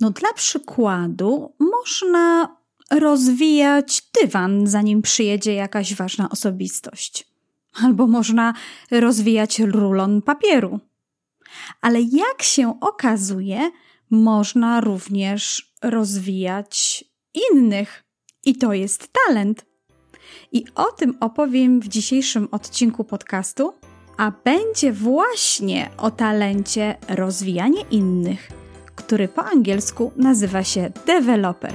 No, dla przykładu, można rozwijać dywan, zanim przyjedzie jakaś ważna osobistość. Albo można rozwijać rulon papieru. Ale jak się okazuje, można również rozwijać innych. I to jest talent. I o tym opowiem w dzisiejszym odcinku podcastu, a będzie właśnie o talencie rozwijanie innych, który po angielsku nazywa się developer.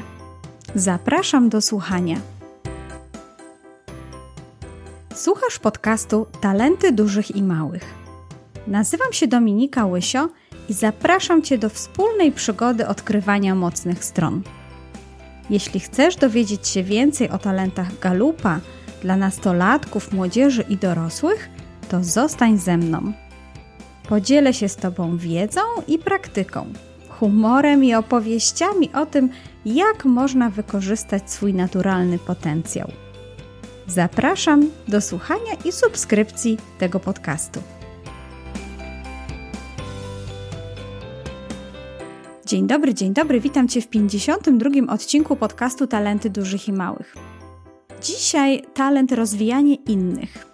Zapraszam do słuchania. Słuchasz podcastu Talenty Dużych i Małych. Nazywam się Dominika Łysio i zapraszam Cię do wspólnej przygody odkrywania mocnych stron. Jeśli chcesz dowiedzieć się więcej o talentach Galupa dla nastolatków, młodzieży i dorosłych, to zostań ze mną. Podzielę się z Tobą wiedzą i praktyką, humorem i opowieściami o tym, jak można wykorzystać swój naturalny potencjał. Zapraszam do słuchania i subskrypcji tego podcastu. Dzień dobry, dzień dobry, witam Cię w 52. odcinku podcastu Talenty Dużych i Małych. Dzisiaj talent rozwijanie innych.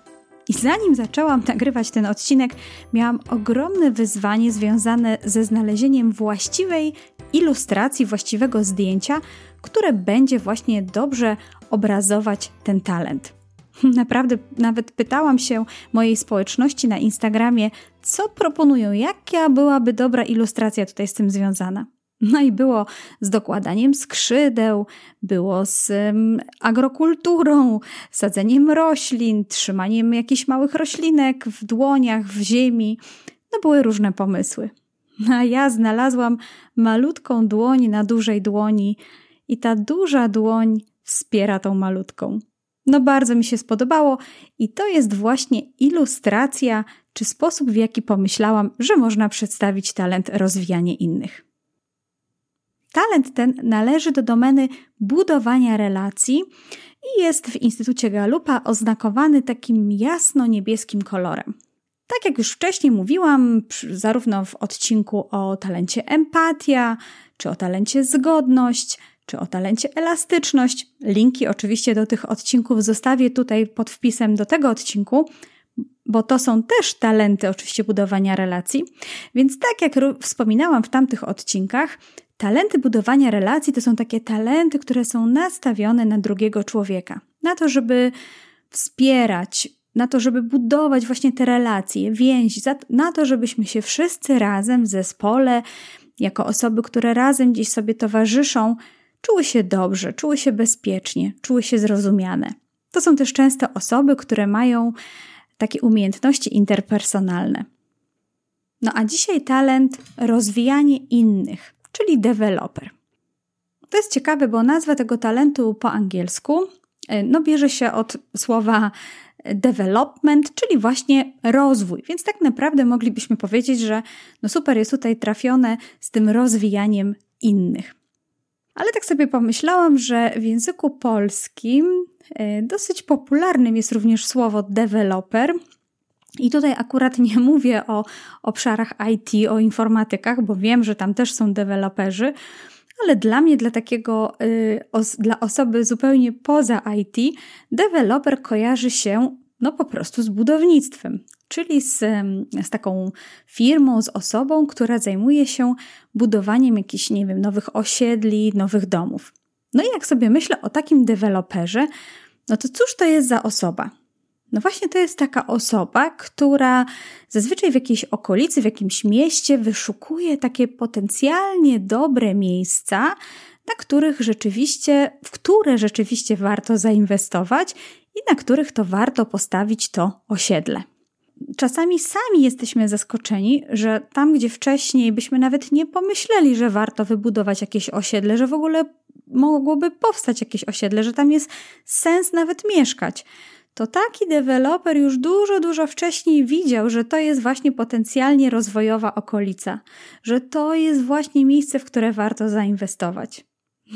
I zanim zaczęłam nagrywać ten odcinek, miałam ogromne wyzwanie związane ze znalezieniem właściwej ilustracji, właściwego zdjęcia, które będzie właśnie dobrze obrazować ten talent. Naprawdę nawet pytałam się mojej społeczności na Instagramie, co proponują, jaka byłaby dobra ilustracja tutaj z tym związana. No i było z dokładaniem skrzydeł, było z um, agrokulturą, sadzeniem roślin, trzymaniem jakichś małych roślinek w dłoniach, w ziemi. No były różne pomysły. A ja znalazłam malutką dłoń na dużej dłoni i ta duża dłoń wspiera tą malutką. No bardzo mi się spodobało i to jest właśnie ilustracja czy sposób, w jaki pomyślałam, że można przedstawić talent rozwijanie innych. Talent ten należy do domeny budowania relacji i jest w Instytucie Galupa oznakowany takim jasno-niebieskim kolorem. Tak jak już wcześniej mówiłam, zarówno w odcinku o talencie empatia, czy o talencie zgodność, czy o talencie elastyczność, linki oczywiście do tych odcinków zostawię tutaj pod wpisem do tego odcinku, bo to są też talenty oczywiście budowania relacji. Więc tak jak wspominałam w tamtych odcinkach, talenty budowania relacji to są takie talenty, które są nastawione na drugiego człowieka, na to, żeby wspierać, na to, żeby budować właśnie te relacje, więzi, na to, żebyśmy się wszyscy razem w zespole, jako osoby, które razem gdzieś sobie towarzyszą, czuły się dobrze, czuły się bezpiecznie, czuły się zrozumiane. To są też często osoby, które mają takie umiejętności interpersonalne. No a dzisiaj talent rozwijanie innych, czyli developer. To jest ciekawe, bo nazwa tego talentu po angielsku e, no, bierze się od słowa development, czyli właśnie rozwój. Więc tak naprawdę moglibyśmy powiedzieć, że no super jest tutaj trafione z tym rozwijaniem innych. Ale tak sobie pomyślałam, że w języku polskim e, dosyć popularnym jest również słowo developer. I tutaj akurat nie mówię o obszarach IT, o informatykach, bo wiem, że tam też są deweloperzy, ale dla mnie, dla takiego, y, dla osoby zupełnie poza IT, deweloper kojarzy się no po prostu z budownictwem, czyli z, z taką firmą, z osobą, która zajmuje się budowaniem jakichś, nie wiem, nowych osiedli, nowych domów. No i jak sobie myślę o takim deweloperze, no to cóż to jest za osoba? No właśnie to jest taka osoba, która zazwyczaj w jakiejś okolicy, w jakimś mieście wyszukuje takie potencjalnie dobre miejsca, na których rzeczywiście, w które rzeczywiście warto zainwestować i na których to warto postawić to osiedle. Czasami sami jesteśmy zaskoczeni, że tam, gdzie wcześniej byśmy nawet nie pomyśleli, że warto wybudować jakieś osiedle, że w ogóle mogłoby powstać jakieś osiedle, że tam jest sens nawet mieszkać, to taki deweloper już dużo, dużo wcześniej widział, że to jest właśnie potencjalnie rozwojowa okolica, że to jest właśnie miejsce, w które warto zainwestować.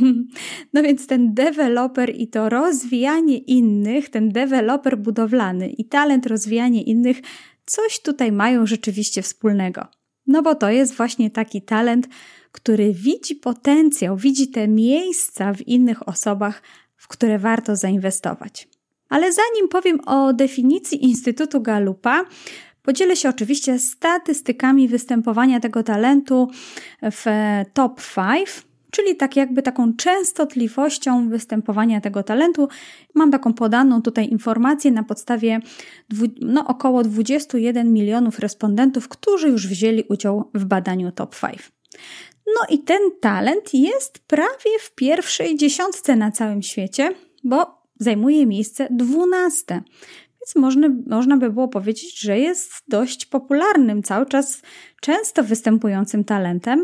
No więc ten deweloper i to rozwijanie innych, ten deweloper budowlany i talent rozwijanie innych, coś tutaj mają rzeczywiście wspólnego. No bo to jest właśnie taki talent, który widzi potencjał, widzi te miejsca w innych osobach, w które warto zainwestować. Ale zanim powiem o definicji Instytutu Galupa, podzielę się oczywiście statystykami występowania tego talentu w top 5 czyli tak jakby taką częstotliwością występowania tego talentu. Mam taką podaną tutaj informację na podstawie no, około 21 milionów respondentów, którzy już wzięli udział w badaniu Top 5. No i ten talent jest prawie w pierwszej dziesiątce na całym świecie, bo zajmuje miejsce dwunaste. Więc można, można by było powiedzieć, że jest dość popularnym, cały czas często występującym talentem.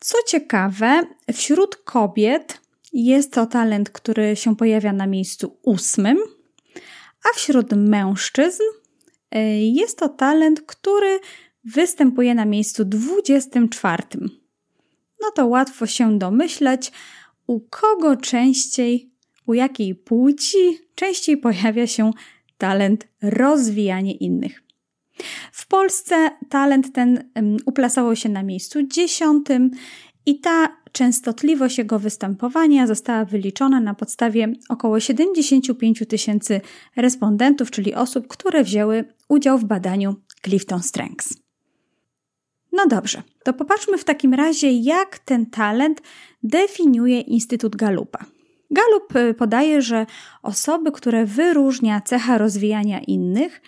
Co ciekawe, wśród kobiet jest to talent, który się pojawia na miejscu ósmym, a wśród mężczyzn e, jest to talent, który występuje na miejscu dwudziestym czwartym. No to łatwo się domyśleć, u kogo częściej, u jakiej płci częściej pojawia się talent rozwijanie innych. W Polsce talent ten uplasował się na miejscu dziesiątym i ta częstotliwość jego występowania została wyliczona na podstawie około 75 tysięcy respondentów, czyli osób, które wzięły udział w badaniu Clifton Strengths. No dobrze, to popatrzmy w takim razie, jak ten talent definiuje Instytut Galupa. Galup y, podaje, że osoby, które wyróżnia cecha rozwijania innych,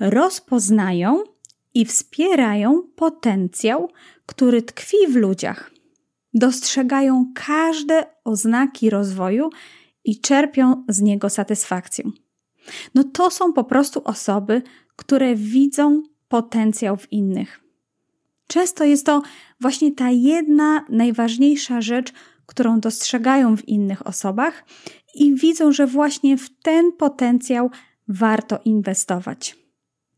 rozpoznają i wspierają potencjał, który tkwi w ludziach. Dostrzegają każde oznaki rozwoju i czerpią z niego satysfakcję. No to są po prostu osoby, które widzą potencjał w innych. Często jest to właśnie ta jedna najważniejsza rzecz, którą dostrzegają w innych osobach i widzą, że właśnie w ten potencjał warto inwestować.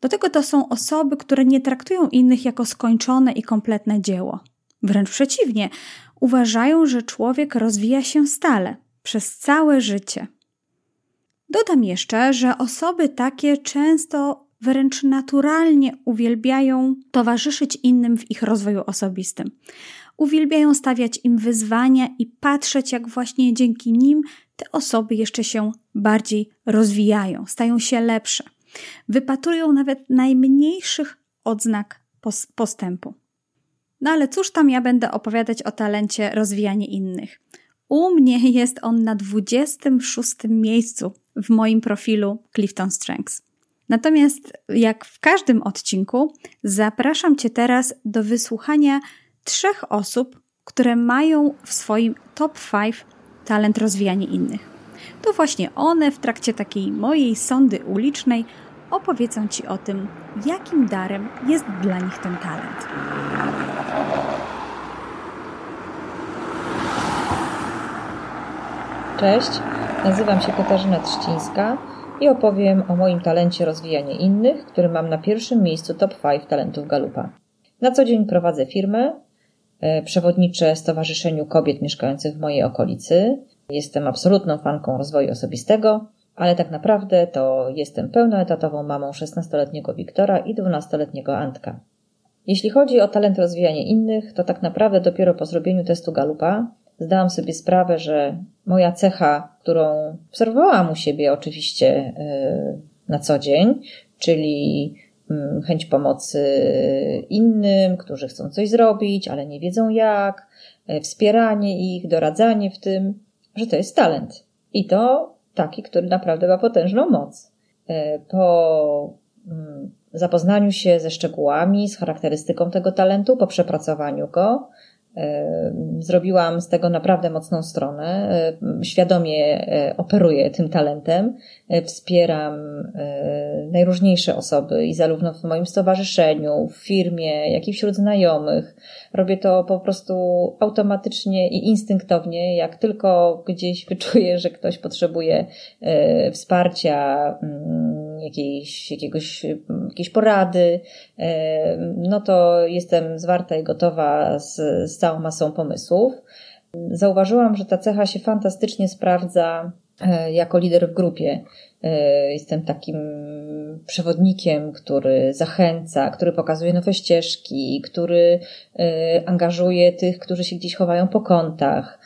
Do tego to są osoby, które nie traktują innych jako skończone i kompletne dzieło. Wręcz przeciwnie, uważają, że człowiek rozwija się stale, przez całe życie. Dodam jeszcze, że osoby takie często wręcz naturalnie uwielbiają towarzyszyć innym w ich rozwoju osobistym. Uwielbiają stawiać im wyzwania i patrzeć, jak właśnie dzięki nim te osoby jeszcze się bardziej rozwijają, stają się lepsze. Wypatrują nawet najmniejszych odznak postępu. No ale cóż tam ja będę opowiadać o talencie rozwijania innych. U mnie jest on na 26 miejscu w moim profilu Clifton Strengths. Natomiast, jak w każdym odcinku, zapraszam Cię teraz do wysłuchania trzech osób, które mają w swoim top 5 talent rozwijania innych. To właśnie one w trakcie takiej mojej sądy ulicznej opowiedzą Ci o tym, jakim darem jest dla nich ten talent. Cześć, nazywam się Katarzyna Trzcińska i opowiem o moim talencie rozwijania innych, który mam na pierwszym miejscu top 5 talentów Galupa. Na co dzień prowadzę firmę, przewodniczę Stowarzyszeniu Kobiet mieszkających w mojej okolicy. Jestem absolutną fanką rozwoju osobistego, ale tak naprawdę to jestem pełnoetatową mamą 16-letniego Wiktora i 12-letniego Antka. Jeśli chodzi o talent rozwijania innych, to tak naprawdę dopiero po zrobieniu testu Galupa zdałam sobie sprawę, że moja cecha, którą obserwowałam u siebie oczywiście e, na co dzień, czyli chęć pomocy innym, którzy chcą coś zrobić, ale nie wiedzą jak, e, wspieranie ich, doradzanie w tym, że to jest talent. I to taki, który naprawdę ma potężną moc. E, po mm, zapoznaniu się ze szczegółami, z charakterystyką tego talentu, po przepracowaniu go, Zrobiłam z tego naprawdę mocną stronę. Świadomie e, operuję tym talentem. E, wspieram e, najróżniejsze osoby i zarówno w moim stowarzyszeniu, w firmie, jak i wśród znajomych. Robię to po prostu automatycznie i instynktownie, jak tylko gdzieś wyczuję, że ktoś potrzebuje wsparcia, mm, jakiejś, jakiegoś, jakiejś porady, no to jestem zwarta i gotowa z, z całą masą pomysłów. Zauważyłam, że ta cecha się fantastycznie sprawdza jako lider w grupie. Jestem takim przewodnikiem, który zachęca, który pokazuje nowe ścieżki, który angażuje tych, którzy się gdzieś chowają po kątach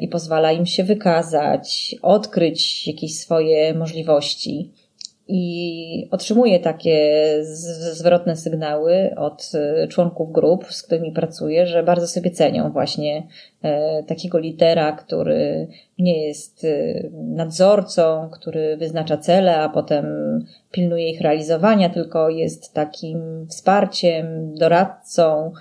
i pozwala im się wykazać, odkryć jakieś swoje możliwości i otrzymuję takie zwrotne sygnały od e, członków grup, z którymi pracuję, że bardzo sobie cenią właśnie e, takiego litera, który nie jest e, nadzorcą, który wyznacza cele, a potem pilnuje ich realizowania, tylko jest takim wsparciem, doradcą,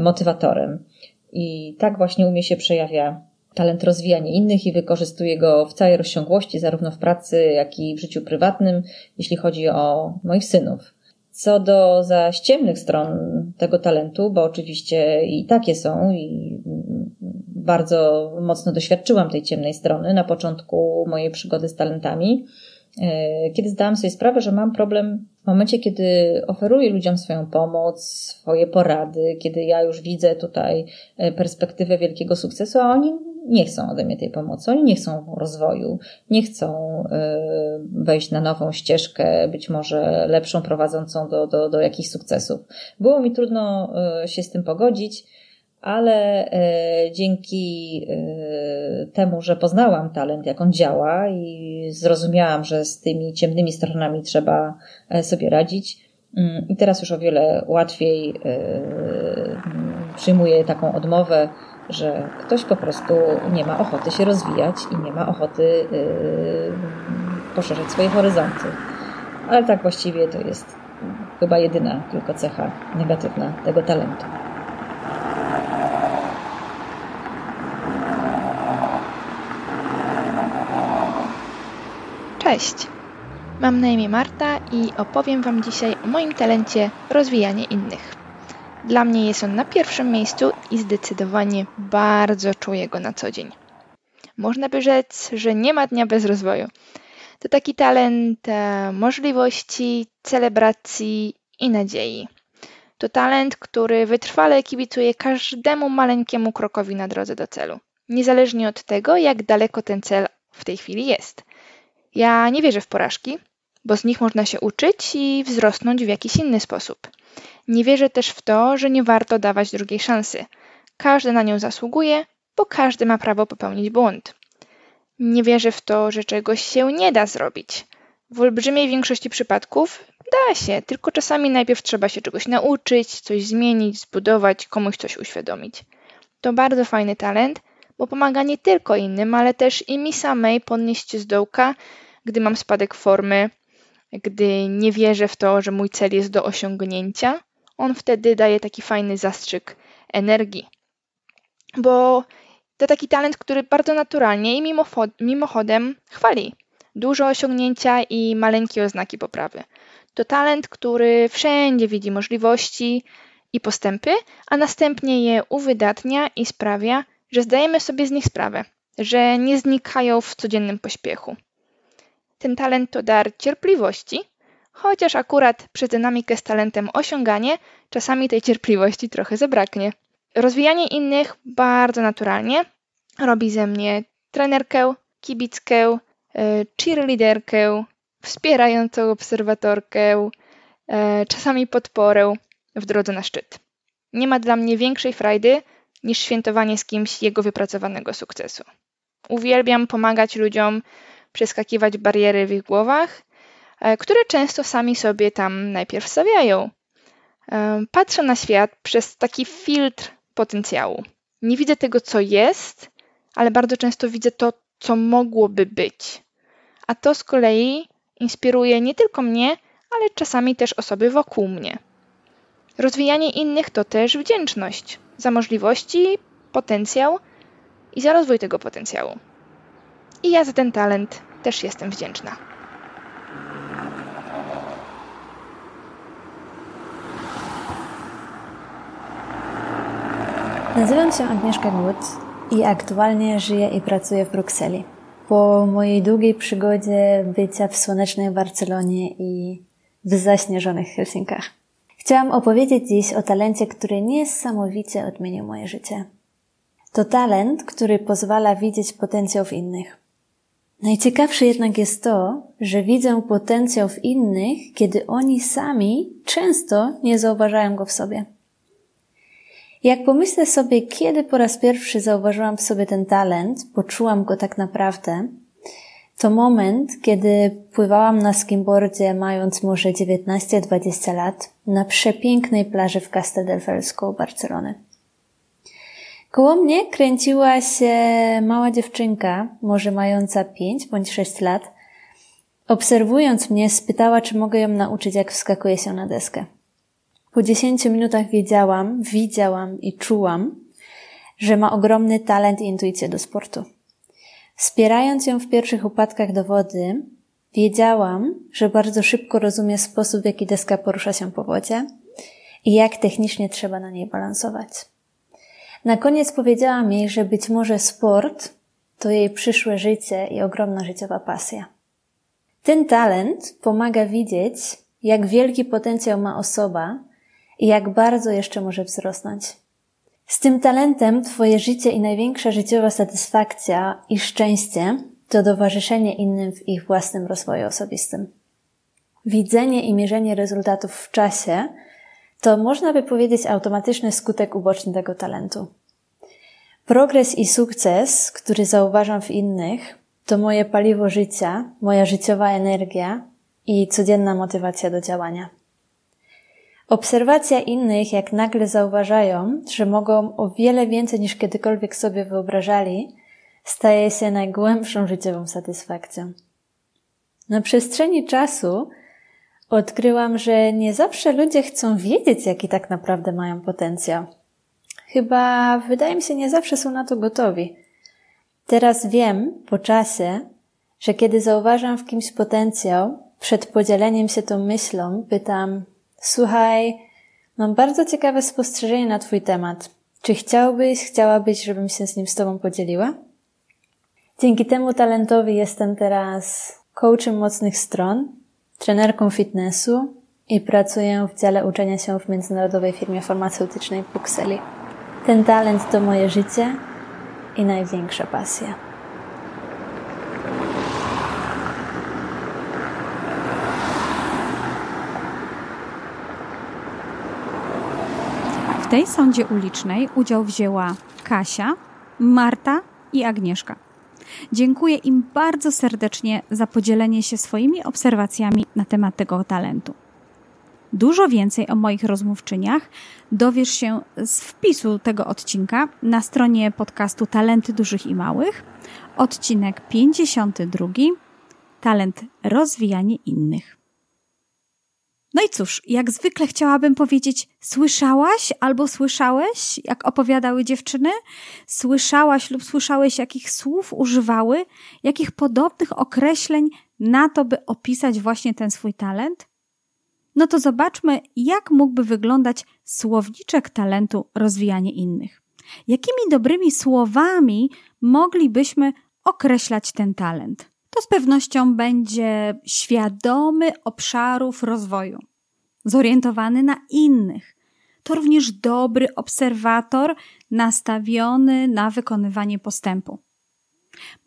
motywatorem. I tak właśnie u mnie się przejawia talent rozwijania innych i wykorzystuję go w całej rozciągłości, zarówno w pracy, jak i w życiu prywatnym, jeśli chodzi o moich synów. Co do zaś ciemnych stron tego talentu, bo oczywiście i takie są, i bardzo mocno doświadczyłam tej ciemnej strony na początku mojej przygody z talentami, e, kiedy zdałam sobie sprawę, że mam problem w momencie, kiedy oferuję ludziom swoją pomoc, swoje porady, kiedy ja już widzę tutaj e, perspektywę wielkiego sukcesu, a oni nie chcą ode mnie tej pomocy, oni nie chcą rozwoju, nie chcą y, wejść na nową ścieżkę, być może lepszą, prowadzącą do, do, do jakichś sukcesów. Było mi trudno y, się z tym pogodzić, ale y, dzięki temu, że poznałam talent, jak on działa i zrozumiałam, że z tymi ciemnymi stronami trzeba sobie radzić, mm, i teraz już o wiele łatwiej przyjmuję taką odmowę, że ktoś po prostu nie ma ochoty się rozwijać i nie ma ochoty poszerzać swoje horyzonty. Ale tak właściwie to jest chyba jedyna tylko cecha negatywna tego talentu. Cześć! Mam na imię Marta i opowiem Wam dzisiaj o moim talencie rozwijanie innych. Dla mnie jest on na pierwszym miejscu i zdecydowanie bardzo czuję go na co dzień. Można by rzec, że nie ma dnia bez rozwoju. To taki talent e, możliwości, celebracji i nadziei. To talent, który wytrwale kibicuje każdemu maleńkiemu krokowi na drodze do celu, niezależnie od tego, jak daleko ten cel w tej chwili jest. Ja nie wierzę w porażki, bo z nich można się uczyć i wzrosnąć w jakiś inny sposób. Nie wierzę też w to, że nie warto dawać drugiej szansy. Każdy na nią zasługuje, bo każdy ma prawo popełnić błąd. Nie wierzę w to, że czegoś się nie da zrobić. W olbrzymiej większości przypadków da się, tylko czasami najpierw trzeba się czegoś nauczyć, coś zmienić, zbudować, komuś coś uświadomić. To bardzo fajny talent, bo pomaga nie tylko innym, ale też i mi samej podnieść się z dołka, gdy mam spadek formy, gdy nie wierzę w to, że mój cel jest do osiągnięcia, on wtedy daje taki fajny zastrzyk energii. Bo to taki talent, który bardzo naturalnie i mimochodem chwali. Dużo osiągnięcia i maleńkie oznaki poprawy. To talent, który wszędzie widzi możliwości i postępy, a następnie je uwydatnia i sprawia, że zdajemy sobie z nich sprawę, że nie znikają w codziennym pośpiechu. Ten talent to dar cierpliwości, chociaż akurat przez dynamikę z talentem osiąganie czasami tej cierpliwości trochę zabraknie. Rozwijanie innych bardzo naturalnie robi ze mnie trenerkę, kibickę, e, cheerleaderkę, wspierającą obserwatorkę, e, czasami podporę w drodze na szczyt. Nie ma dla mnie większej frajdy niż świętowanie z kimś jego wypracowanego sukcesu. Uwielbiam pomagać ludziom przeskakiwać bariery w ich głowach, e, które często sami sobie tam najpierw stawiają. E, patrzę na świat przez taki filtr potencjału. Nie widzę tego, co jest, ale bardzo często widzę to, co mogłoby być. A to z kolei inspiruje nie tylko mnie, ale czasami też osoby wokół mnie. Rozwijanie innych to też wdzięczność za możliwości, potencjał i za rozwój tego potencjału. I ja za ten talent też jestem wdzięczna. Nazywam się Agnieszka Gut i aktualnie żyję i pracuję w Brukseli. Po mojej długiej przygodzie bycia w słonecznej Barcelonie i w zaśnieżonych Helsinkach. Chciałam opowiedzieć dziś o talencie, który niesamowicie odmienił moje życie. To talent, który pozwala widzieć potencjał w innych Najciekawsze jednak jest to, że widzę potencjał w innych, kiedy oni sami często nie zauważają go w sobie. Jak pomyślę sobie, kiedy po raz pierwszy zauważyłam w sobie ten talent, poczułam go tak naprawdę, to moment, kiedy pływałam na skimboardzie mając może 19-20 lat na przepięknej plaży w Castel Barcelony. Koło mnie kręciła się mała dziewczynka, może mająca 5 bądź 6 lat. Obserwując mnie, spytała, czy mogę ją nauczyć, jak wskakuje się na deskę. Po 10 minutach wiedziałam, widziałam i czułam, że ma ogromny talent i intuicję do sportu. Wspierając ją w pierwszych upadkach do wody, wiedziałam, że bardzo szybko rozumie sposób, w jaki deska porusza się po wodzie i jak technicznie trzeba na niej balansować. Na koniec powiedziałam jej, że być może sport to jej przyszłe życie i ogromna życiowa pasja. Ten talent pomaga widzieć, jak wielki potencjał ma osoba i jak bardzo jeszcze może wzrosnąć. Z tym talentem Twoje życie i największa życiowa satysfakcja i szczęście to towarzyszenie innym w ich własnym rozwoju osobistym. Widzenie i mierzenie rezultatów w czasie to można by powiedzieć automatyczny skutek uboczny tego talentu. Progres i sukces, który zauważam w innych, to moje paliwo życia, moja życiowa energia i codzienna motywacja do działania. Obserwacja innych, jak nagle zauważają, że mogą o wiele więcej niż kiedykolwiek sobie wyobrażali, staje się najgłębszą życiową satysfakcją. Na przestrzeni czasu odkryłam, że nie zawsze ludzie chcą wiedzieć, jaki tak naprawdę mają potencjał. Chyba, wydaje mi się, nie zawsze są na to gotowi. Teraz wiem, po czasie, że kiedy zauważam w kimś potencjał, przed podzieleniem się tą myślą pytam, słuchaj, mam bardzo ciekawe spostrzeżenie na Twój temat. Czy chciałbyś, chciałabyś, żebym się z nim z Tobą podzieliła? Dzięki temu talentowi jestem teraz coachem mocnych stron, trenerką fitnessu i pracuję w dziale uczenia się w międzynarodowej firmie farmaceutycznej Puxeli. Ten talent to moje życie i największa pasja. Tej sądzie ulicznej udział wzięła Kasia, Marta i Agnieszka. Dziękuję im bardzo serdecznie za podzielenie się swoimi obserwacjami na temat tego talentu. Dużo więcej o moich rozmówczyniach dowiesz się z wpisu tego odcinka na stronie podcastu Talenty Dużych i Małych. Odcinek 52. Talent rozwijanie innych. No i cóż, jak zwykle chciałabym powiedzieć, słyszałaś albo słyszałeś, jak opowiadały dziewczyny? Słyszałaś lub słyszałeś, jakich słów używały, jakich podobnych określeń na to, by opisać właśnie ten swój talent? No to zobaczmy, jak mógłby wyglądać słowniczek talentu rozwijanie innych. Jakimi dobrymi słowami moglibyśmy określać ten talent? To z pewnością będzie świadomy obszarów rozwoju, zorientowany na innych. To również dobry obserwator nastawiony na wykonywanie postępu.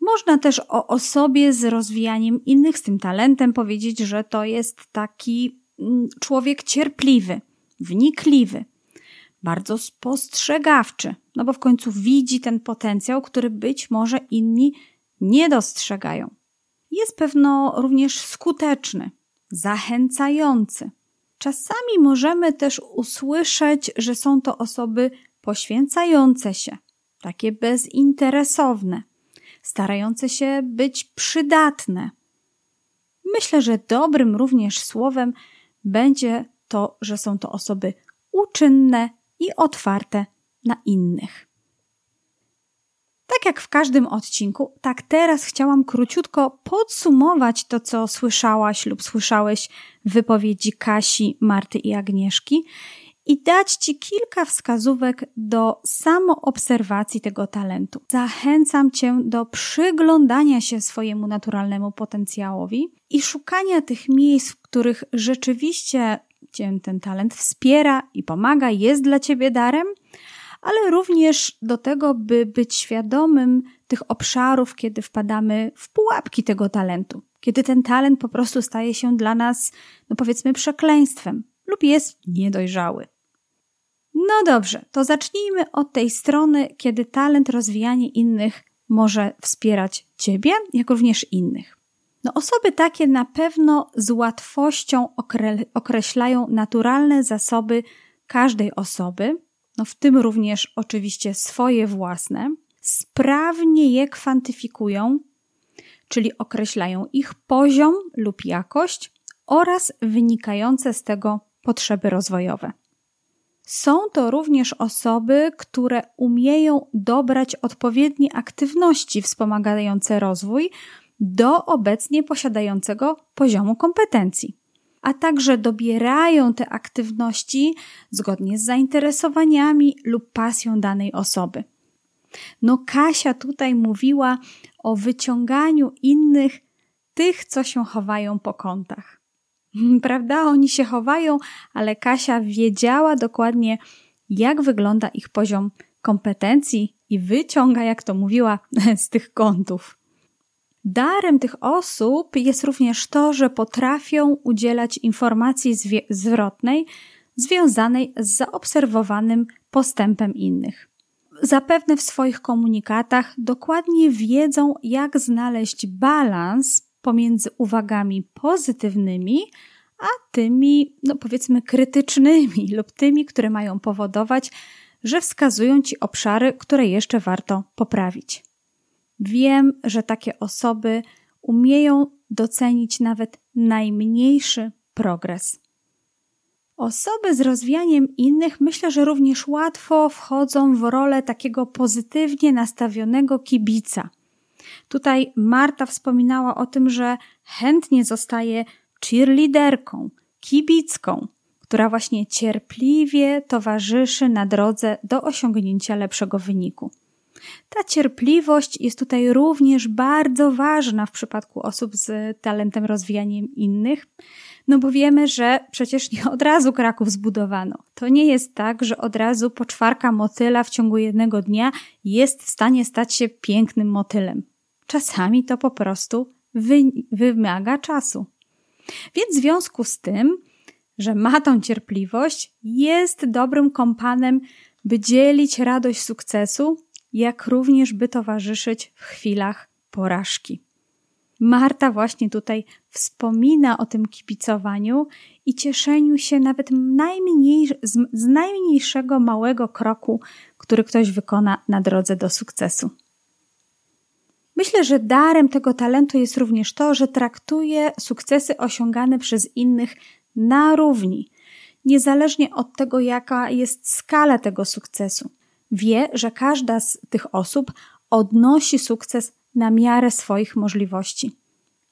Można też o osobie z rozwijaniem innych, z tym talentem powiedzieć, że to jest taki Mm, człowiek cierpliwy, wnikliwy, bardzo spostrzegawczy, no bo w końcu widzi ten potencjał, który być może inni nie dostrzegają. Jest pewno również skuteczny, zachęcający. Czasami możemy też usłyszeć, że są to osoby poświęcające się, takie bezinteresowne, starające się być przydatne. Myślę, że dobrym również słowem będzie to, że są to osoby uczynne i otwarte na innych. Tak jak w każdym odcinku, tak teraz chciałam króciutko podsumować to, co słyszałaś lub słyszałeś w wypowiedzi Kasi, Marty i Agnieszki i dać Ci kilka wskazówek do samoobserwacji tego talentu. Zachęcam Cię do przyglądania się swojemu naturalnemu potencjałowi i szukania tych miejsc, w których rzeczywiście Cię ten talent wspiera i pomaga, jest dla Ciebie darem, ale również do tego, by być świadomym tych obszarów, kiedy wpadamy w pułapki tego talentu, kiedy ten talent po prostu staje się dla nas, no powiedzmy, przekleństwem lub jest niedojrzały. No dobrze, to zacznijmy od tej strony, kiedy talent rozwijanie innych może wspierać Ciebie, jak również innych. No, osoby takie na pewno z łatwością okre określają naturalne zasoby każdej osoby, no w tym również oczywiście swoje własne, sprawnie je kwantyfikują, czyli określają ich poziom lub jakość oraz wynikające z tego potrzeby rozwojowe. Są to również osoby, które umieją dobrać odpowiednie aktywności wspomagające rozwój do obecnie posiadającego poziomu kompetencji, a także dobierają te aktywności zgodnie z zainteresowaniami lub pasją danej osoby. No, Kasia tutaj mówiła o wyciąganiu innych, tych, co się chowają po kątach. Prawda? Oni się chowają, ale Kasia wiedziała dokładnie, jak wygląda ich poziom kompetencji i wyciąga, jak to mówiła, z tych kątów. Darem tych osób jest również to, że potrafią udzielać informacji zwrotnej związanej z zaobserwowanym postępem innych. Zapewne w swoich komunikatach dokładnie wiedzą, jak znaleźć balans pomiędzy uwagami pozytywnymi, a tymi, no powiedzmy, krytycznymi lub tymi, które mają powodować, że wskazują ci obszary, które jeszcze warto poprawić. Wiem, że takie osoby umieją docenić nawet najmniejszy progres. Osoby z rozwijaniem innych myślę, że również łatwo wchodzą w rolę takiego pozytywnie nastawionego kibica. Tutaj Marta wspominała o tym, że chętnie zostaje cheerleaderką, kibicką, która właśnie cierpliwie towarzyszy na drodze do osiągnięcia lepszego wyniku. Ta cierpliwość jest tutaj również bardzo ważna w przypadku osób z talentem rozwijaniem innych, no bo wiemy, że przecież nie od razu Kraków zbudowano. To nie jest tak, że od razu poczwarka motyla w ciągu jednego dnia jest w stanie stać się pięknym motylem. Czasami to po prostu wy wymaga czasu. Więc w związku z tym, że ma tą cierpliwość, jest dobrym kompanem, by dzielić radość sukcesu jak również by towarzyszyć w chwilach porażki. Marta właśnie tutaj wspomina o tym kibicowaniu i cieszeniu się nawet najmniej, z, najmniejszego małego kroku, który ktoś wykona na drodze do sukcesu. Myślę, że darem tego talentu jest również to, że traktuje sukcesy osiągane przez innych na równi, niezależnie od tego, jaka jest skala tego sukcesu. Wie, że każda z tych osób odnosi sukces na miarę swoich możliwości.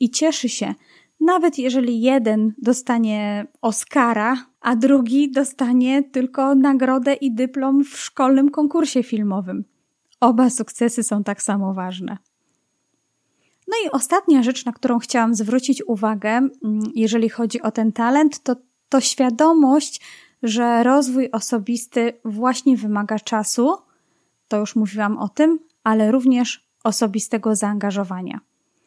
I cieszy się, nawet jeżeli jeden dostanie Oscara, a drugi dostanie tylko nagrodę i dyplom w szkolnym konkursie filmowym. Oba sukcesy są tak samo ważne. No i ostatnia rzecz, na którą chciałam zwrócić uwagę, mm, jeżeli chodzi o ten talent, to, to świadomość, że rozwój osobisty właśnie wymaga czasu, to już mówiłam o tym, ale również osobistego zaangażowania.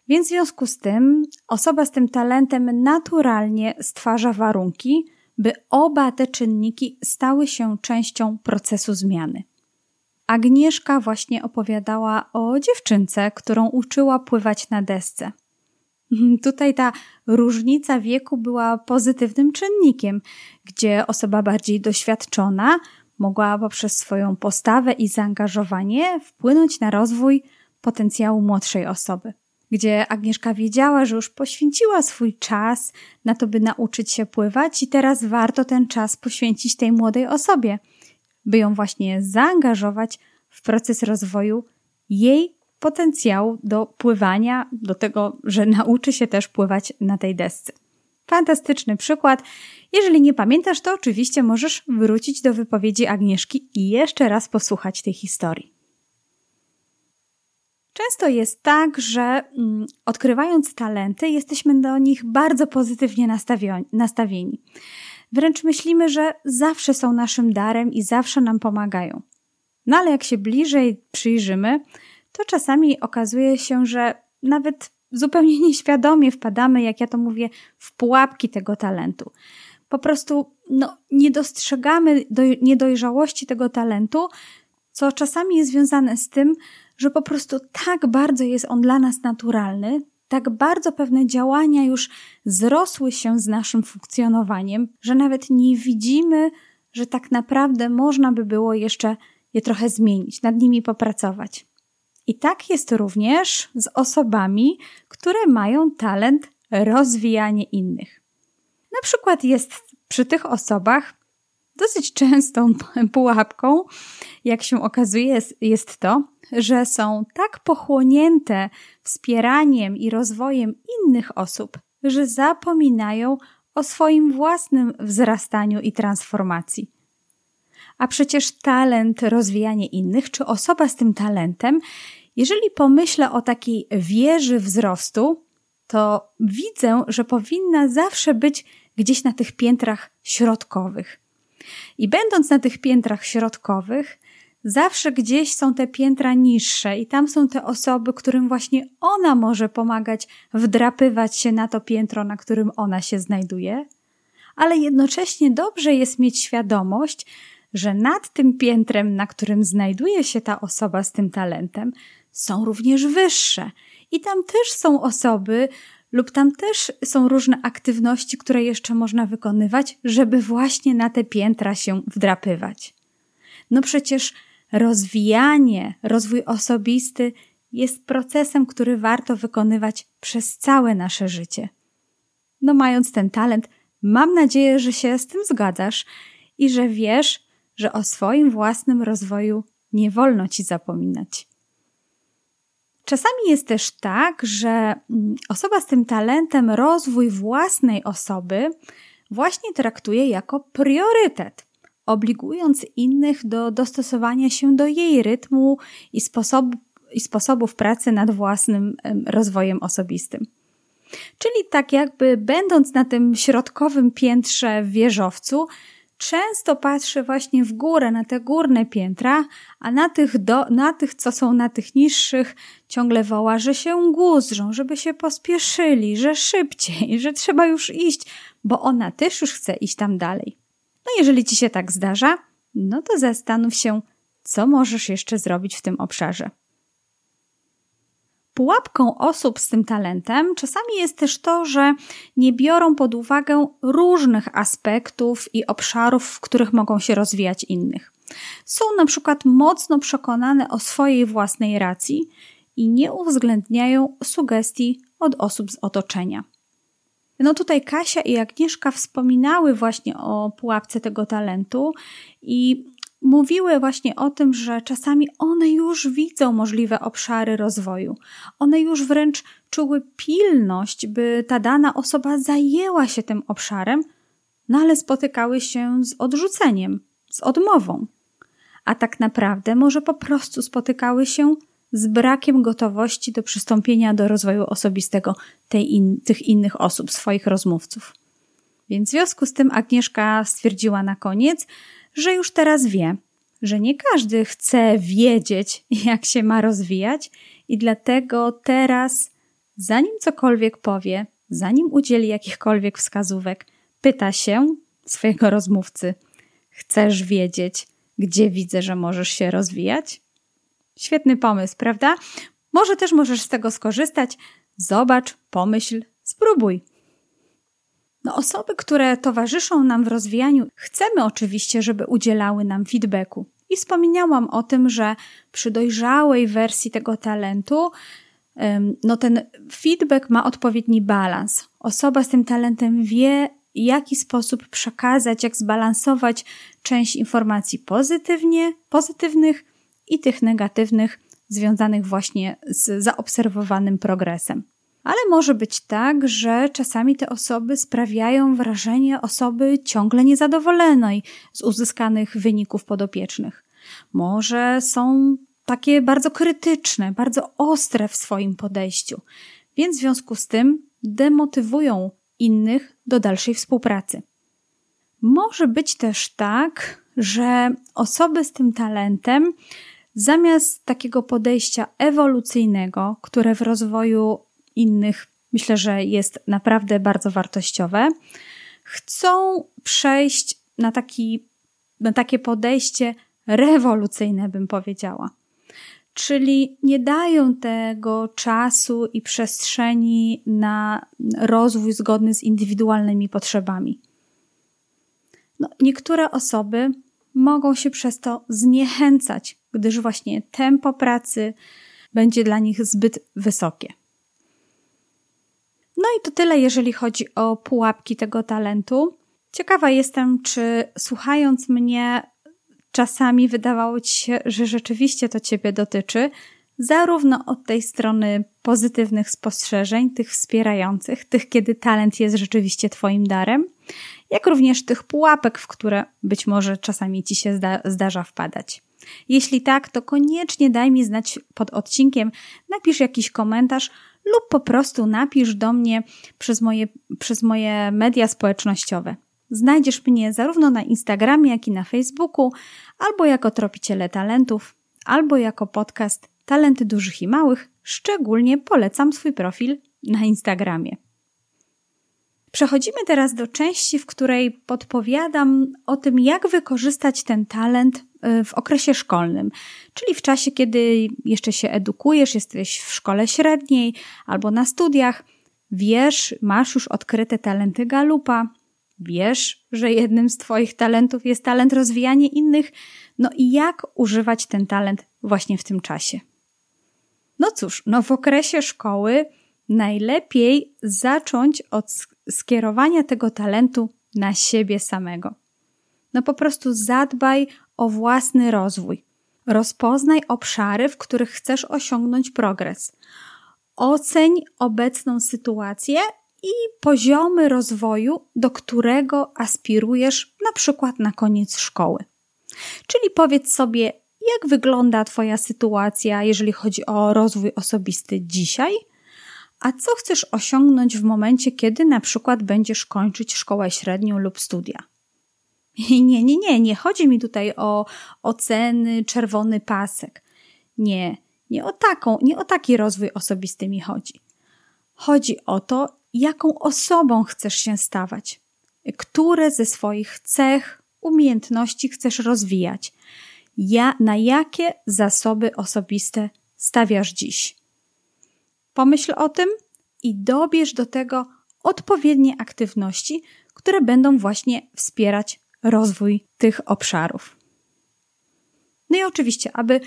Więc w związku z tym osoba z tym talentem naturalnie stwarza warunki, by oba te czynniki stały się częścią procesu zmiany. Agnieszka właśnie opowiadała o dziewczynce, którą uczyła pływać na desce. Tutaj ta różnica wieku była pozytywnym czynnikiem, gdzie osoba bardziej doświadczona mogła poprzez swoją postawę i zaangażowanie wpłynąć na rozwój potencjału młodszej osoby. Gdzie Agnieszka wiedziała, że już poświęciła swój czas na to, by nauczyć się pływać, i teraz warto ten czas poświęcić tej młodej osobie, by ją właśnie zaangażować w proces rozwoju jej potencjału do pływania, do tego, że nauczy się też pływać na tej desce. Fantastyczny przykład. Jeżeli nie pamiętasz, to oczywiście możesz wrócić do wypowiedzi Agnieszki i jeszcze raz posłuchać tej historii. Często jest tak, że mm, odkrywając talenty, jesteśmy do nich bardzo pozytywnie nastawieni. Wręcz myślimy, że zawsze są naszym darem i zawsze nam pomagają. No ale jak się bliżej przyjrzymy, to czasami okazuje się, że nawet zupełnie nieświadomie wpadamy, jak ja to mówię, w pułapki tego talentu. Po prostu no, nie dostrzegamy do, niedojrzałości tego talentu, co czasami jest związane z tym, że po prostu tak bardzo jest on dla nas naturalny, tak bardzo pewne działania już zrosły się z naszym funkcjonowaniem, że nawet nie widzimy, że tak naprawdę można by było jeszcze je trochę zmienić, nad nimi popracować. I tak jest również z osobami, które mają talent rozwijania innych. Na przykład jest przy tych osobach dosyć częstą pułapką, jak się okazuje, jest, jest to, że są tak pochłonięte wspieraniem i rozwojem innych osób, że zapominają o swoim własnym wzrastaniu i transformacji. A przecież talent rozwijania innych, czy osoba z tym talentem, jeżeli pomyślę o takiej wieży wzrostu, to widzę, że powinna zawsze być gdzieś na tych piętrach środkowych. I będąc na tych piętrach środkowych, zawsze gdzieś są te piętra niższe i tam są te osoby, którym właśnie ona może pomagać wdrapywać się na to piętro, na którym ona się znajduje. Ale jednocześnie dobrze jest mieć świadomość, że nad tym piętrem, na którym znajduje się ta osoba z tym talentem, są również wyższe. I tam też są osoby, lub tam też są różne aktywności, które jeszcze można wykonywać, żeby właśnie na te piętra się wdrapywać. No przecież rozwijanie, rozwój osobisty jest procesem, który warto wykonywać przez całe nasze życie. No, mając ten talent, mam nadzieję, że się z tym zgadzasz i że wiesz, że o swoim własnym rozwoju nie wolno ci zapominać. Czasami jest też tak, że mm, osoba z tym talentem rozwój własnej osoby właśnie traktuje jako priorytet, obligując innych do dostosowania się do jej rytmu i, sposobu, i sposobów pracy nad własnym rozwojem osobistym. Czyli tak jakby będąc na tym środkowym piętrze w wieżowcu, często patrzy właśnie w górę, na te górne piętra, a na tych, do, na tych, co są na tych niższych, ciągle woła, że się guzrzą, żeby się pospieszyli, że szybciej, że trzeba już iść, bo ona też już chce iść tam dalej. No jeżeli ci się tak zdarza, no to zastanów się, co możesz jeszcze zrobić w tym obszarze. Pułapką osób z tym talentem czasami jest też to, że nie biorą pod uwagę różnych aspektów i obszarów, w których mogą się rozwijać innych. Są na przykład mocno przekonane o swojej własnej racji i nie uwzględniają sugestii od osób z otoczenia. No tutaj Kasia i Agnieszka wspominały właśnie o pułapce tego talentu i mówiły właśnie o tym, że czasami one już widzą możliwe obszary rozwoju. One już wręcz czuły pilność, by ta dana osoba zajęła się tym obszarem, no ale spotykały się z odrzuceniem, z odmową. A tak naprawdę może po prostu spotykały się z brakiem gotowości do przystąpienia do rozwoju osobistego in, tych innych osób, swoich rozmówców. Więc w związku z tym Agnieszka stwierdziła na koniec, że już teraz wie, że nie każdy chce wiedzieć, jak się ma rozwijać, i dlatego teraz, zanim cokolwiek powie, zanim udzieli jakichkolwiek wskazówek, pyta się swojego rozmówcy: Chcesz wiedzieć, gdzie widzę, że możesz się rozwijać? Świetny pomysł, prawda? Może też możesz z tego skorzystać. Zobacz, pomyśl, spróbuj. No, osoby, które towarzyszą nam w rozwijaniu, chcemy oczywiście, żeby udzielały nam feedbacku. I wspomniałam o tym, że przy dojrzałej wersji tego talentu, no ten feedback ma odpowiedni balans. Osoba z tym talentem wie, jaki sposób przekazać, jak zbalansować część informacji pozytywnie, pozytywnych i tych negatywnych, związanych właśnie z zaobserwowanym progresem. Ale może być tak, że czasami te osoby sprawiają wrażenie osoby ciągle niezadowolonej z uzyskanych wyników podopiecznych. Może są takie bardzo krytyczne, bardzo ostre w swoim podejściu, więc w związku z tym demotywują innych do dalszej współpracy. Może być też tak, że osoby z tym talentem zamiast takiego podejścia ewolucyjnego, które w rozwoju innych myślę, że jest naprawdę bardzo wartościowe, chcą przejść na, taki, na takie podejście rewolucyjne, bym powiedziała. Czyli nie dają tego czasu i przestrzeni na rozwój zgodny z indywidualnymi potrzebami. No, niektóre osoby mogą się przez to zniechęcać, gdyż właśnie tempo pracy będzie dla nich zbyt wysokie. No i to tyle, jeżeli chodzi o pułapki tego talentu. Ciekawa jestem, czy słuchając mnie, czasami wydawało ci się, że rzeczywiście to ciebie dotyczy, zarówno od tej strony pozytywnych spostrzeżeń, tych wspierających, tych, kiedy talent jest rzeczywiście Twoim darem, jak również tych pułapek, w które być może czasami Ci się zda zdarza wpadać. Jeśli tak, to koniecznie daj mi znać pod odcinkiem, napisz jakiś komentarz lub po prostu napisz do mnie przez moje, przez moje media społecznościowe. Znajdziesz mnie zarówno na Instagramie, jak i na Facebooku, albo jako Tropiciele Talentów, albo jako podcast Talenty Dużych i Małych. Szczególnie polecam swój profil na Instagramie. Przechodzimy teraz do części, w której podpowiadam o tym, jak wykorzystać ten talent w okresie szkolnym, czyli w czasie, kiedy jeszcze się edukujesz, jesteś w szkole średniej albo na studiach, wiesz, masz już odkryte talenty galupa, wiesz, że jednym z Twoich talentów jest talent rozwijania innych, no i jak używać ten talent właśnie w tym czasie. No cóż, no w okresie szkoły najlepiej zacząć od skierowania tego talentu na siebie samego. No po prostu zadbaj o własny rozwój. Rozpoznaj obszary, w których chcesz osiągnąć progres. Oceń obecną sytuację i poziomy rozwoju, do którego aspirujesz, na przykład na koniec szkoły. Czyli powiedz sobie, jak wygląda Twoja sytuacja, jeżeli chodzi o rozwój osobisty dzisiaj – a co chcesz osiągnąć w momencie, kiedy na przykład będziesz kończyć szkołę średnią lub studia? Nie, nie, nie, nie chodzi mi tutaj o oceny, czerwony pasek. Nie, nie o taką, nie o taki rozwój osobisty mi chodzi. Chodzi o to, jaką osobą chcesz się stawać, które ze swoich cech, umiejętności chcesz rozwijać, ja, na jakie zasoby osobiste stawiasz dziś. Pomyśl o tym i dobierz do tego odpowiednie aktywności, które będą właśnie wspierać rozwój tych obszarów. No i oczywiście, aby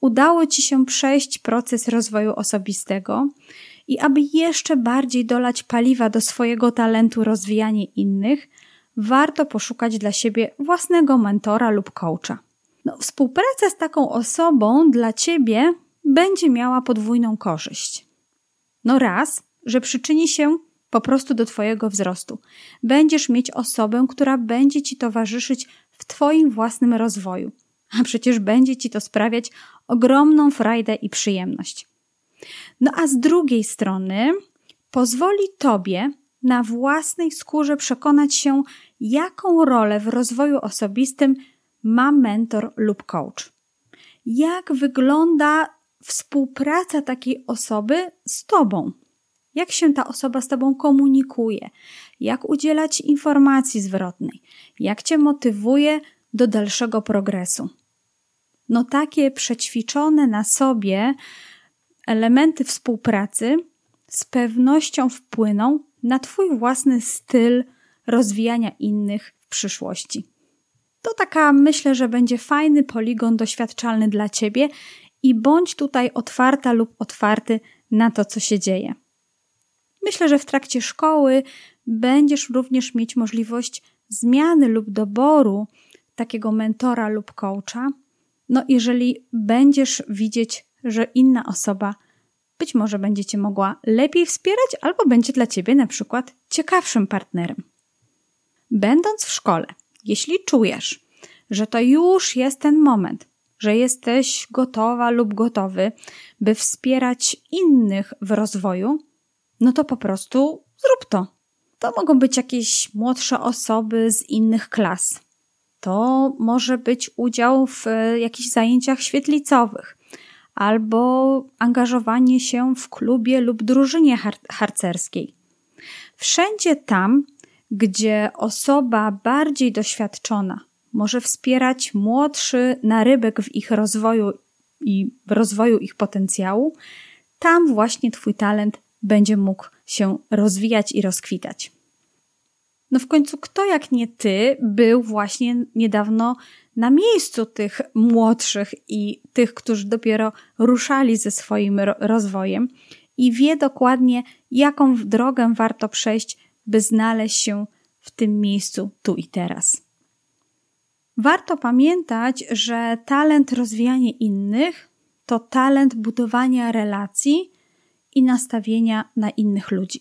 udało Ci się przejść proces rozwoju osobistego i aby jeszcze bardziej dolać paliwa do swojego talentu rozwijanie innych, warto poszukać dla siebie własnego mentora lub coacha. No, współpraca z taką osobą dla Ciebie będzie miała podwójną korzyść. No raz, że przyczyni się po prostu do Twojego wzrostu. Będziesz mieć osobę, która będzie Ci towarzyszyć w Twoim własnym rozwoju, a przecież będzie Ci to sprawiać ogromną frajdę i przyjemność. No a z drugiej strony pozwoli Tobie na własnej skórze przekonać się, jaką rolę w rozwoju osobistym ma mentor lub coach. Jak wygląda współpraca takiej osoby z Tobą. Jak się ta osoba z Tobą komunikuje, jak udzielać informacji zwrotnej, jak Cię motywuje do dalszego progresu. No, takie przećwiczone na sobie elementy współpracy z pewnością wpłyną na Twój własny styl rozwijania innych w przyszłości. To taka, myślę, że będzie fajny poligon doświadczalny dla Ciebie i bądź tutaj otwarta lub otwarty na to, co się dzieje. Myślę, że w trakcie szkoły będziesz również mieć możliwość zmiany lub doboru takiego mentora lub coacha. No, jeżeli będziesz widzieć, że inna osoba być może będzie cię mogła lepiej wspierać, albo będzie dla ciebie na przykład ciekawszym partnerem. Będąc w szkole, jeśli czujesz, że to już jest ten moment, że jesteś gotowa lub gotowy, by wspierać innych w rozwoju, no to po prostu zrób to. To mogą być jakieś młodsze osoby z innych klas. To może być udział w e, jakichś zajęciach świetlicowych albo angażowanie się w klubie lub drużynie har harcerskiej. Wszędzie tam, gdzie osoba bardziej doświadczona może wspierać młodszy narybek w ich rozwoju i w rozwoju ich potencjału, tam właśnie Twój talent będzie mógł się rozwijać i rozkwitać. No w końcu, kto jak nie Ty był właśnie niedawno na miejscu tych młodszych i tych, którzy dopiero ruszali ze swoim rozwojem i wie dokładnie, jaką drogę warto przejść, by znaleźć się w tym miejscu tu i teraz. Warto pamiętać, że talent rozwijania innych to talent budowania relacji i nastawienia na innych ludzi.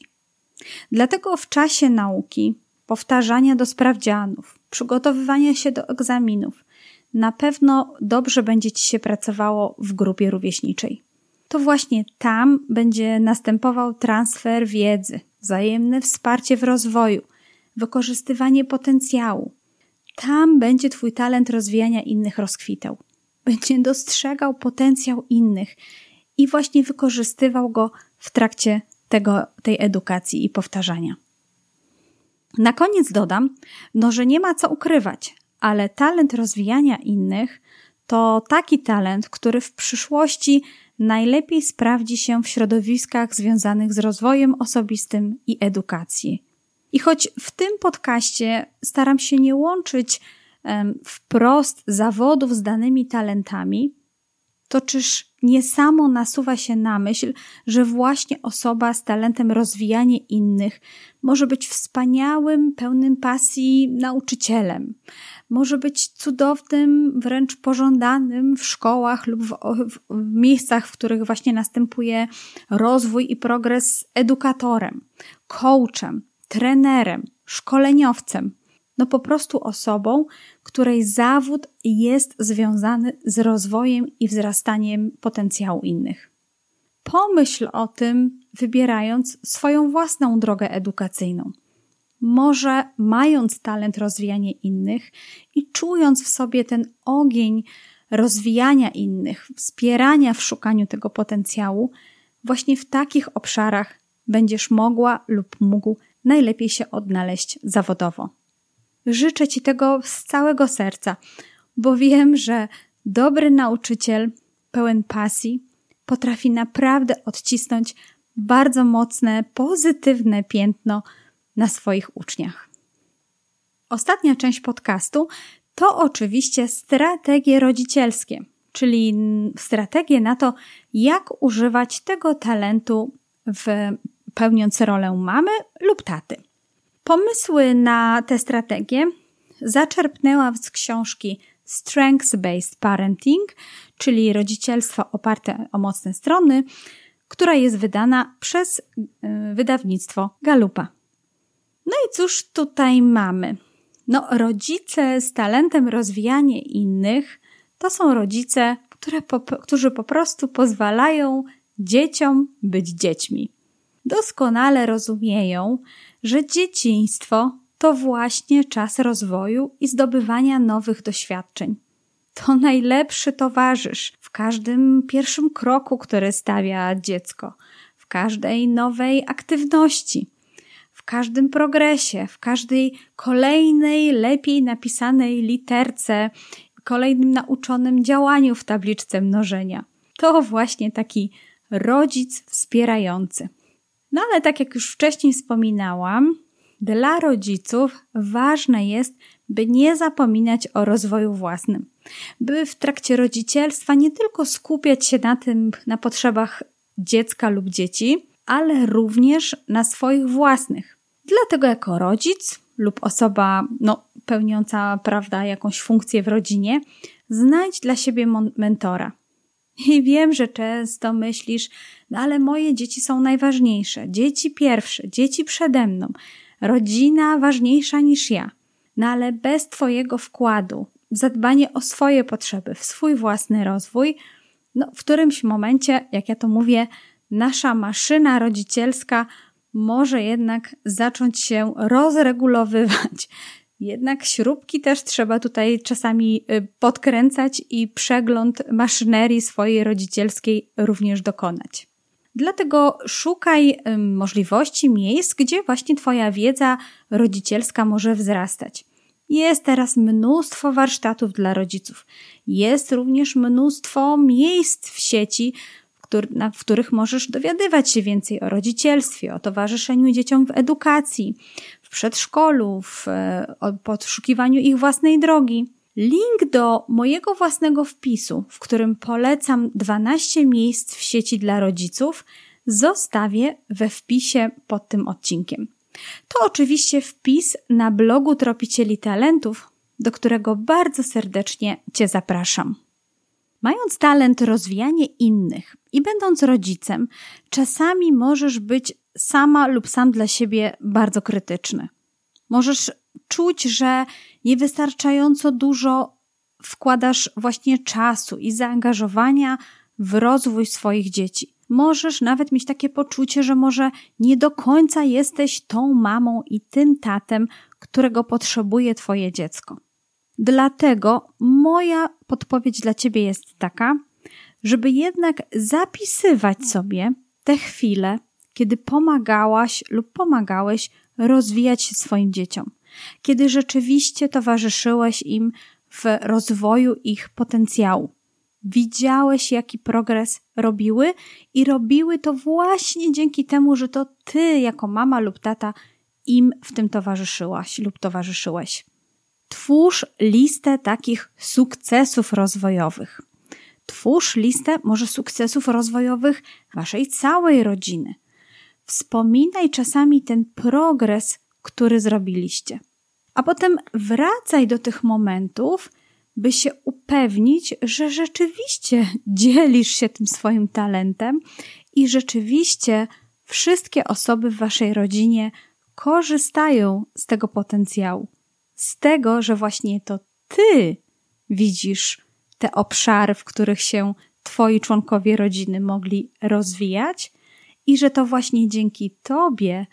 Dlatego w czasie nauki, powtarzania do sprawdzianów, przygotowywania się do egzaminów, na pewno dobrze będzie Ci się pracowało w grupie rówieśniczej. To właśnie tam będzie następował transfer wiedzy, wzajemne wsparcie w rozwoju, wykorzystywanie potencjału. Tam będzie Twój talent rozwijania innych rozkwitał. Będzie dostrzegał potencjał innych i właśnie wykorzystywał go w trakcie tego, tej edukacji i powtarzania. Na koniec dodam, no, że nie ma co ukrywać, ale talent rozwijania innych to taki talent, który w przyszłości najlepiej sprawdzi się w środowiskach związanych z rozwojem osobistym i edukacji. I choć w tym podcaście staram się nie łączyć um, wprost zawodów z danymi talentami, to czyż nie samo nasuwa się na myśl, że właśnie osoba z talentem rozwijania innych może być wspaniałym, pełnym pasji nauczycielem, może być cudownym, wręcz pożądanym w szkołach lub w, w, miejscach, w których właśnie następuje rozwój i progres edukatorem, coachem, trenerem, szkoleniowcem, no po prostu osobą, której zawód jest związany z rozwojem i wzrastaniem potencjału innych. Pomyśl o tym, wybierając swoją własną drogę edukacyjną. Może mając talent rozwijania innych i czując w sobie ten ogień rozwijania innych, wspierania w szukaniu tego potencjału, właśnie w takich obszarach będziesz mogła lub mógł najlepiej się odnaleźć zawodowo. Życzę Ci tego z całego serca, bo wiem, że dobry nauczyciel, pełen pasji, potrafi naprawdę odcisnąć bardzo mocne, pozytywne piętno na swoich uczniach. Ostatnia część podcastu to oczywiście strategie rodzicielskie, czyli strategie na to, jak używać tego talentu w pełniąc rolę mamy lub taty. Pomysły na tę strategię zaczerpnęłam z książki Strengths-Based Parenting, czyli rodzicielstwo oparte o mocne strony, która jest wydana przez y, wydawnictwo Galupa. No i cóż tutaj mamy? No, rodzice z talentem rozwijania innych to są rodzice, które po, którzy po prostu pozwalają dzieciom być dziećmi doskonale rozumieją, że dzieciństwo to właśnie czas rozwoju i zdobywania nowych doświadczeń. To najlepszy towarzysz w każdym pierwszym kroku, który stawia dziecko, w każdej nowej aktywności, w każdym progresie, w każdej kolejnej, lepiej napisanej literce, kolejnym nauczonym działaniu w tabliczce mnożenia. To właśnie taki rodzic wspierający. No ale tak jak już wcześniej wspominałam, dla rodziców ważne jest, by nie zapominać o rozwoju własnym, by w trakcie rodzicielstwa nie tylko skupiać się na tym, na potrzebach dziecka lub dzieci, ale również na swoich własnych. Dlatego jako rodzic lub osoba no, pełniąca prawda, jakąś funkcję w rodzinie, znajdź dla siebie mentora. I wiem, że często myślisz, no ale moje dzieci są najważniejsze, dzieci pierwsze, dzieci przede mną, rodzina ważniejsza niż ja. No ale bez Twojego wkładu zadbanie o swoje potrzeby, w swój własny rozwój, no w którymś momencie, jak ja to mówię, nasza maszyna rodzicielska może jednak zacząć się rozregulowywać. Jednak śrubki też trzeba tutaj czasami y, podkręcać i przegląd maszynerii swojej rodzicielskiej również dokonać. Dlatego szukaj możliwości, miejsc, gdzie właśnie Twoja wiedza rodzicielska może wzrastać. Jest teraz mnóstwo warsztatów dla rodziców. Jest również mnóstwo miejsc w sieci, w których możesz dowiadywać się więcej o rodzicielstwie, o towarzyszeniu dzieciom w edukacji, w przedszkolu, w podszukiwaniu ich własnej drogi. Link do mojego własnego wpisu, w którym polecam 12 miejsc w sieci dla rodziców, zostawię we wpisie pod tym odcinkiem. To oczywiście wpis na blogu Tropicieli Talentów, do którego bardzo serdecznie Cię zapraszam. Mając talent rozwijanie innych i będąc rodzicem, czasami możesz być sama lub sam dla siebie bardzo krytyczny. Możesz czuć, że niewystarczająco dużo wkładasz właśnie czasu i zaangażowania w rozwój swoich dzieci. Możesz nawet mieć takie poczucie, że może nie do końca jesteś tą mamą i tym tatem, którego potrzebuje Twoje dziecko. Dlatego moja podpowiedź dla Ciebie jest taka, żeby jednak zapisywać sobie te chwile, kiedy pomagałaś lub pomagałeś rozwijać się swoim dzieciom, kiedy rzeczywiście towarzyszyłeś im w rozwoju ich potencjału. Widziałeś, jaki progres robiły i robiły to właśnie dzięki temu, że to ty, jako mama lub tata, im w tym towarzyszyłaś lub towarzyszyłeś. Twórz listę takich sukcesów rozwojowych. Twórz listę może sukcesów rozwojowych waszej całej rodziny. Wspominaj czasami ten progres, który zrobiliście. A potem wracaj do tych momentów, by się upewnić, że rzeczywiście dzielisz się tym swoim talentem i rzeczywiście wszystkie osoby w waszej rodzinie korzystają z tego potencjału. Z tego, że właśnie to ty widzisz te obszary, w których się twoi członkowie rodziny mogli rozwijać i że to właśnie dzięki Tobie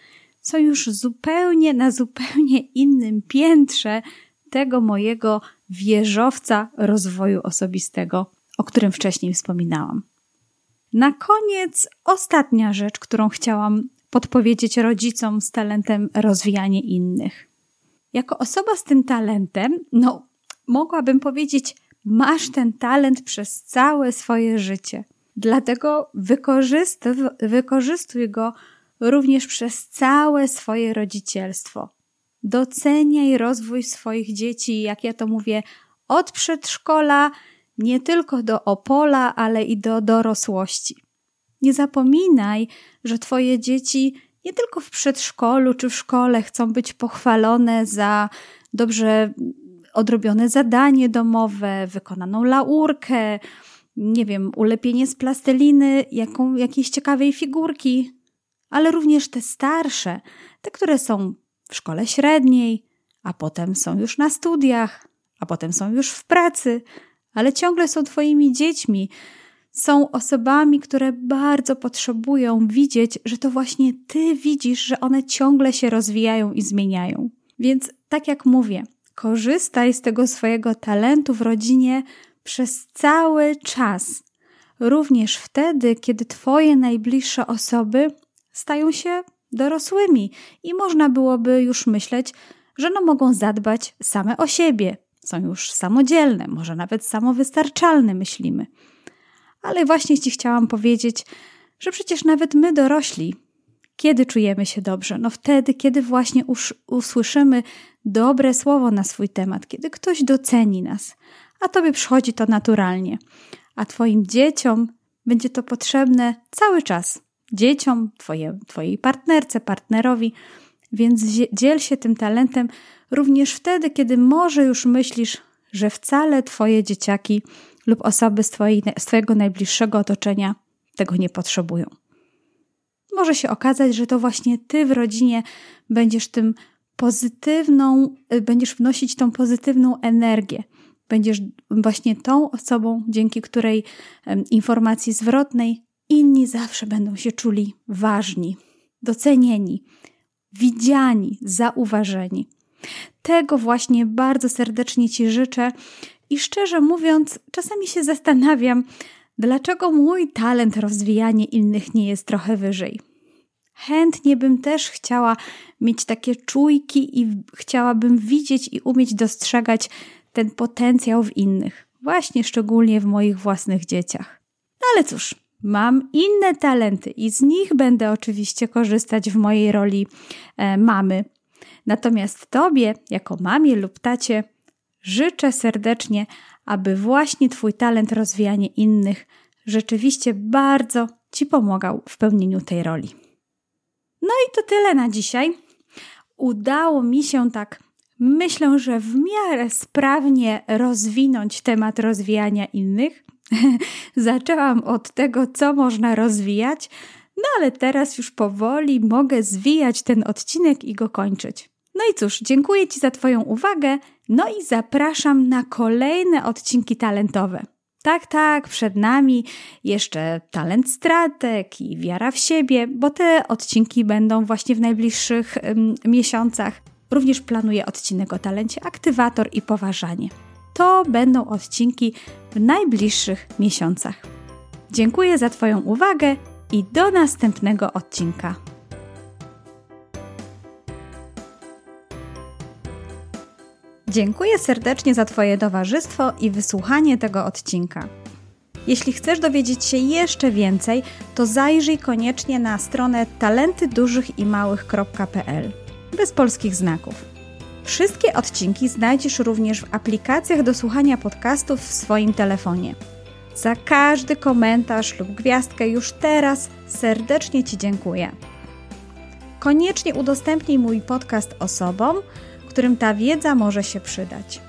są już zupełnie na zupełnie innym piętrze tego mojego wieżowca rozwoju osobistego, o którym wcześniej wspominałam. Na koniec ostatnia rzecz, którą chciałam podpowiedzieć rodzicom z talentem rozwijanie innych. Jako osoba z tym talentem, no, mogłabym powiedzieć, masz ten talent przez całe swoje życie. Dlatego wykorzystuj, wykorzystuj go również przez całe swoje rodzicielstwo. Doceniaj rozwój swoich dzieci, jak ja to mówię, od przedszkola nie tylko do opola, ale i do dorosłości. Nie zapominaj, że Twoje dzieci nie tylko w przedszkolu czy w szkole chcą być pochwalone za dobrze odrobione zadanie domowe, wykonaną laurkę, nie wiem, ulepienie z plasteliny jaką, jakiejś ciekawej figurki, ale również te starsze, te, które są w szkole średniej, a potem są już na studiach, a potem są już w pracy, ale ciągle są Twoimi dziećmi. Są osobami, które bardzo potrzebują widzieć, że to właśnie Ty widzisz, że one ciągle się rozwijają i zmieniają. Więc, tak jak mówię, korzystaj z tego swojego talentu w rodzinie przez cały czas, również wtedy, kiedy Twoje najbliższe osoby stają się dorosłymi i można byłoby już myśleć, że no mogą zadbać same o siebie, są już samodzielne, może nawet samowystarczalne, myślimy. Ale właśnie Ci chciałam powiedzieć, że przecież nawet my dorośli, kiedy czujemy się dobrze? No wtedy, kiedy właśnie usłyszymy dobre słowo na swój temat, kiedy ktoś doceni nas, a Tobie przychodzi to naturalnie, a Twoim dzieciom będzie to potrzebne cały czas. Dzieciom, twoje, Twojej partnerce, partnerowi, więc dziel się tym talentem również wtedy, kiedy może już myślisz, że wcale Twoje dzieciaki lub osoby z, twojej, z Twojego najbliższego otoczenia tego nie potrzebują. Może się okazać, że to właśnie Ty w rodzinie będziesz tym pozytywną, będziesz wnosić tą pozytywną energię, Będziesz właśnie tą osobą, dzięki której informacji zwrotnej inni zawsze będą się czuli ważni, docenieni, widziani, zauważeni. Tego właśnie bardzo serdecznie Ci życzę i szczerze mówiąc, czasami się zastanawiam, dlaczego mój talent rozwijania innych nie jest trochę wyżej. Chętnie bym też chciała mieć takie czujki i chciałabym widzieć i umieć dostrzegać ten potencjał w innych, właśnie szczególnie w moich własnych dzieciach. No ale cóż, mam inne talenty i z nich będę oczywiście korzystać w mojej roli e, mamy. Natomiast Tobie, jako mamie lub tacie, życzę serdecznie, aby właśnie Twój talent rozwijania innych rzeczywiście bardzo Ci pomagał w pełnieniu tej roli. No i to tyle na dzisiaj. Udało mi się tak, myślę, że w miarę sprawnie rozwinąć temat rozwijania innych. Zaczęłam od tego, co można rozwijać, no ale teraz już powoli mogę zwijać ten odcinek i go kończyć. No i cóż, dziękuję Ci za Twoją uwagę, no i zapraszam na kolejne odcinki talentowe. Tak, tak, przed nami jeszcze talent stratek i wiara w siebie, bo te odcinki będą właśnie w najbliższych ym, miesiącach. Również planuję odcinek o talencie aktywator i poważanie. To będą odcinki w najbliższych miesiącach. Dziękuję za Twoją uwagę i do następnego odcinka. Dziękuję serdecznie za Twoje towarzystwo i wysłuchanie tego odcinka. Jeśli chcesz dowiedzieć się jeszcze więcej, to zajrzyj koniecznie na stronę talentydużychimałych.pl bez polskich znaków. Wszystkie odcinki znajdziesz również w aplikacjach do słuchania podcastów w swoim telefonie. Za każdy komentarz lub gwiazdkę już teraz serdecznie Ci dziękuję. Koniecznie udostępnij mój podcast osobom, którym ta wiedza może się przydać.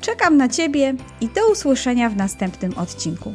Czekam na Ciebie i do usłyszenia w następnym odcinku.